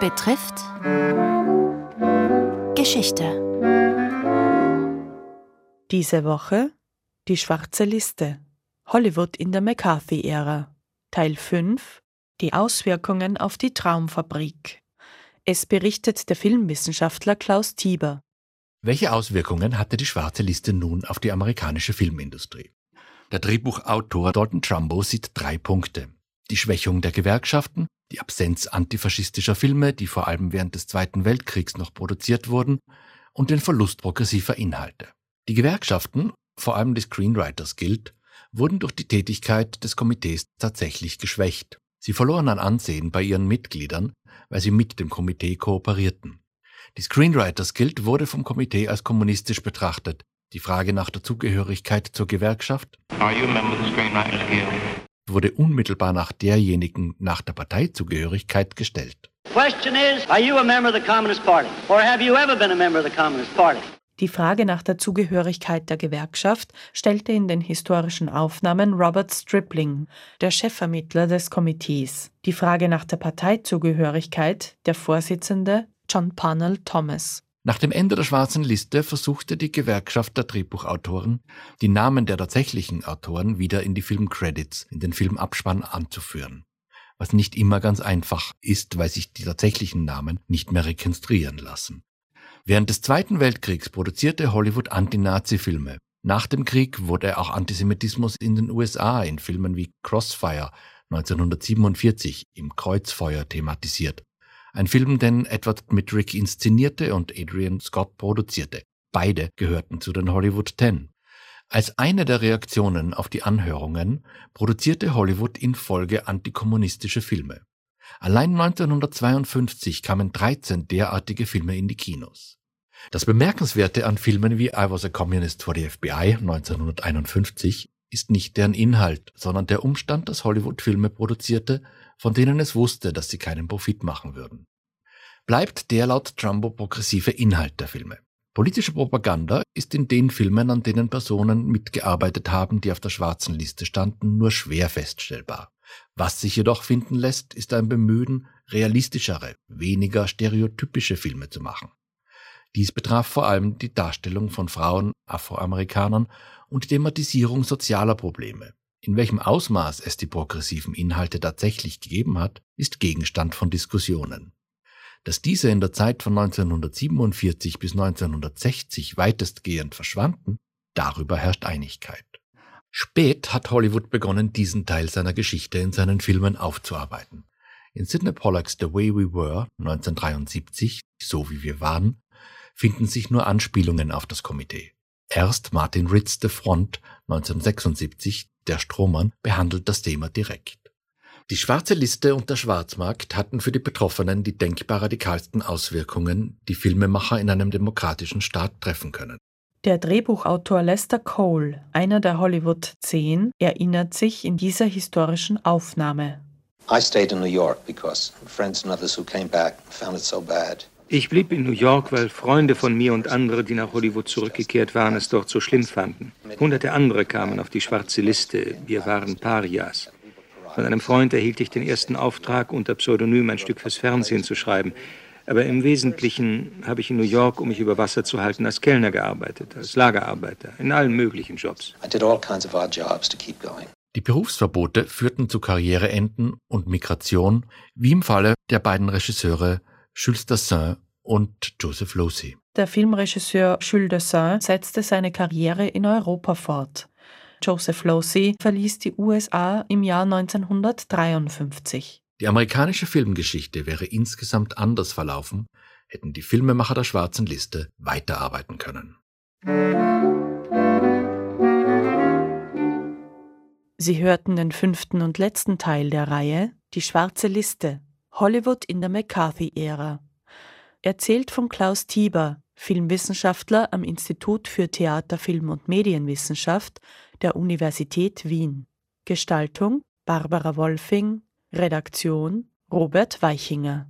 betrifft Geschichte. Diese Woche die schwarze Liste. Hollywood in der McCarthy-Ära. Teil 5 Die Auswirkungen auf die Traumfabrik. Es berichtet der Filmwissenschaftler Klaus Tieber. Welche Auswirkungen hatte die schwarze Liste nun auf die amerikanische Filmindustrie? Der Drehbuchautor Dalton Trumbo sieht drei Punkte. Die Schwächung der Gewerkschaften, die Absenz antifaschistischer Filme, die vor allem während des Zweiten Weltkriegs noch produziert wurden, und den Verlust progressiver Inhalte. Die Gewerkschaften, vor allem die Screenwriters Guild, wurden durch die Tätigkeit des Komitees tatsächlich geschwächt. Sie verloren an Ansehen bei ihren Mitgliedern, weil sie mit dem Komitee kooperierten. Die Screenwriters Guild wurde vom Komitee als kommunistisch betrachtet. Die Frage nach der Zugehörigkeit zur Gewerkschaft wurde unmittelbar nach derjenigen nach der Parteizugehörigkeit gestellt. Die Frage nach der Zugehörigkeit der Gewerkschaft stellte in den historischen Aufnahmen Robert Stripling, der Chefvermittler des Komitees. Die Frage nach der Parteizugehörigkeit der Vorsitzende John Parnell Thomas. Nach dem Ende der schwarzen Liste versuchte die Gewerkschaft der Drehbuchautoren, die Namen der tatsächlichen Autoren wieder in die Filmcredits, in den Filmabspann anzuführen. Was nicht immer ganz einfach ist, weil sich die tatsächlichen Namen nicht mehr rekonstruieren lassen. Während des Zweiten Weltkriegs produzierte Hollywood Anti-Nazi-Filme. Nach dem Krieg wurde auch Antisemitismus in den USA in Filmen wie Crossfire 1947 im Kreuzfeuer thematisiert ein Film, den Edward Mittrick inszenierte und Adrian Scott produzierte. Beide gehörten zu den Hollywood Ten. Als eine der Reaktionen auf die Anhörungen produzierte Hollywood in Folge antikommunistische Filme. Allein 1952 kamen 13 derartige Filme in die Kinos. Das Bemerkenswerte an Filmen wie I Was a Communist for the FBI 1951 ist nicht deren Inhalt, sondern der Umstand, dass Hollywood Filme produzierte, von denen es wusste, dass sie keinen Profit machen würden. Bleibt der laut Trumbo progressive Inhalt der Filme. Politische Propaganda ist in den Filmen, an denen Personen mitgearbeitet haben, die auf der schwarzen Liste standen, nur schwer feststellbar. Was sich jedoch finden lässt, ist ein Bemühen, realistischere, weniger stereotypische Filme zu machen. Dies betraf vor allem die Darstellung von Frauen, Afroamerikanern und die Thematisierung sozialer Probleme. In welchem Ausmaß es die progressiven Inhalte tatsächlich gegeben hat, ist Gegenstand von Diskussionen. Dass diese in der Zeit von 1947 bis 1960 weitestgehend verschwanden, darüber herrscht Einigkeit. Spät hat Hollywood begonnen, diesen Teil seiner Geschichte in seinen Filmen aufzuarbeiten. In Sidney Pollacks The Way We Were 1973, So wie wir waren, finden sich nur Anspielungen auf das Komitee. Erst Martin Ritz de Front 1976 der Strohmann behandelt das Thema direkt. Die schwarze Liste und der Schwarzmarkt hatten für die Betroffenen die denkbar radikalsten Auswirkungen, die Filmemacher in einem demokratischen Staat treffen können. Der Drehbuchautor Lester Cole, einer der Hollywood 10, erinnert sich in dieser historischen Aufnahme. I stayed in New York because friends and others who came back found it so bad. Ich blieb in New York, weil Freunde von mir und andere, die nach Hollywood zurückgekehrt waren, es dort so schlimm fanden. Hunderte andere kamen auf die schwarze Liste. Wir waren Parias. Von einem Freund erhielt ich den ersten Auftrag, unter Pseudonym ein Stück fürs Fernsehen zu schreiben. Aber im Wesentlichen habe ich in New York, um mich über Wasser zu halten, als Kellner gearbeitet, als Lagerarbeiter, in allen möglichen Jobs. Die Berufsverbote führten zu Karriereenden und Migration, wie im Falle der beiden Regisseure Jules Dassin und Joseph Losey. Der Filmregisseur Jules Dassin setzte seine Karriere in Europa fort. Joseph Losey verließ die USA im Jahr 1953. Die amerikanische Filmgeschichte wäre insgesamt anders verlaufen, hätten die Filmemacher der schwarzen Liste weiterarbeiten können. Sie hörten den fünften und letzten Teil der Reihe Die schwarze Liste Hollywood in der McCarthy-Ära. Erzählt von Klaus Tieber, Filmwissenschaftler am Institut für Theater, Film und Medienwissenschaft der Universität Wien. Gestaltung Barbara Wolfing, Redaktion Robert Weichinger.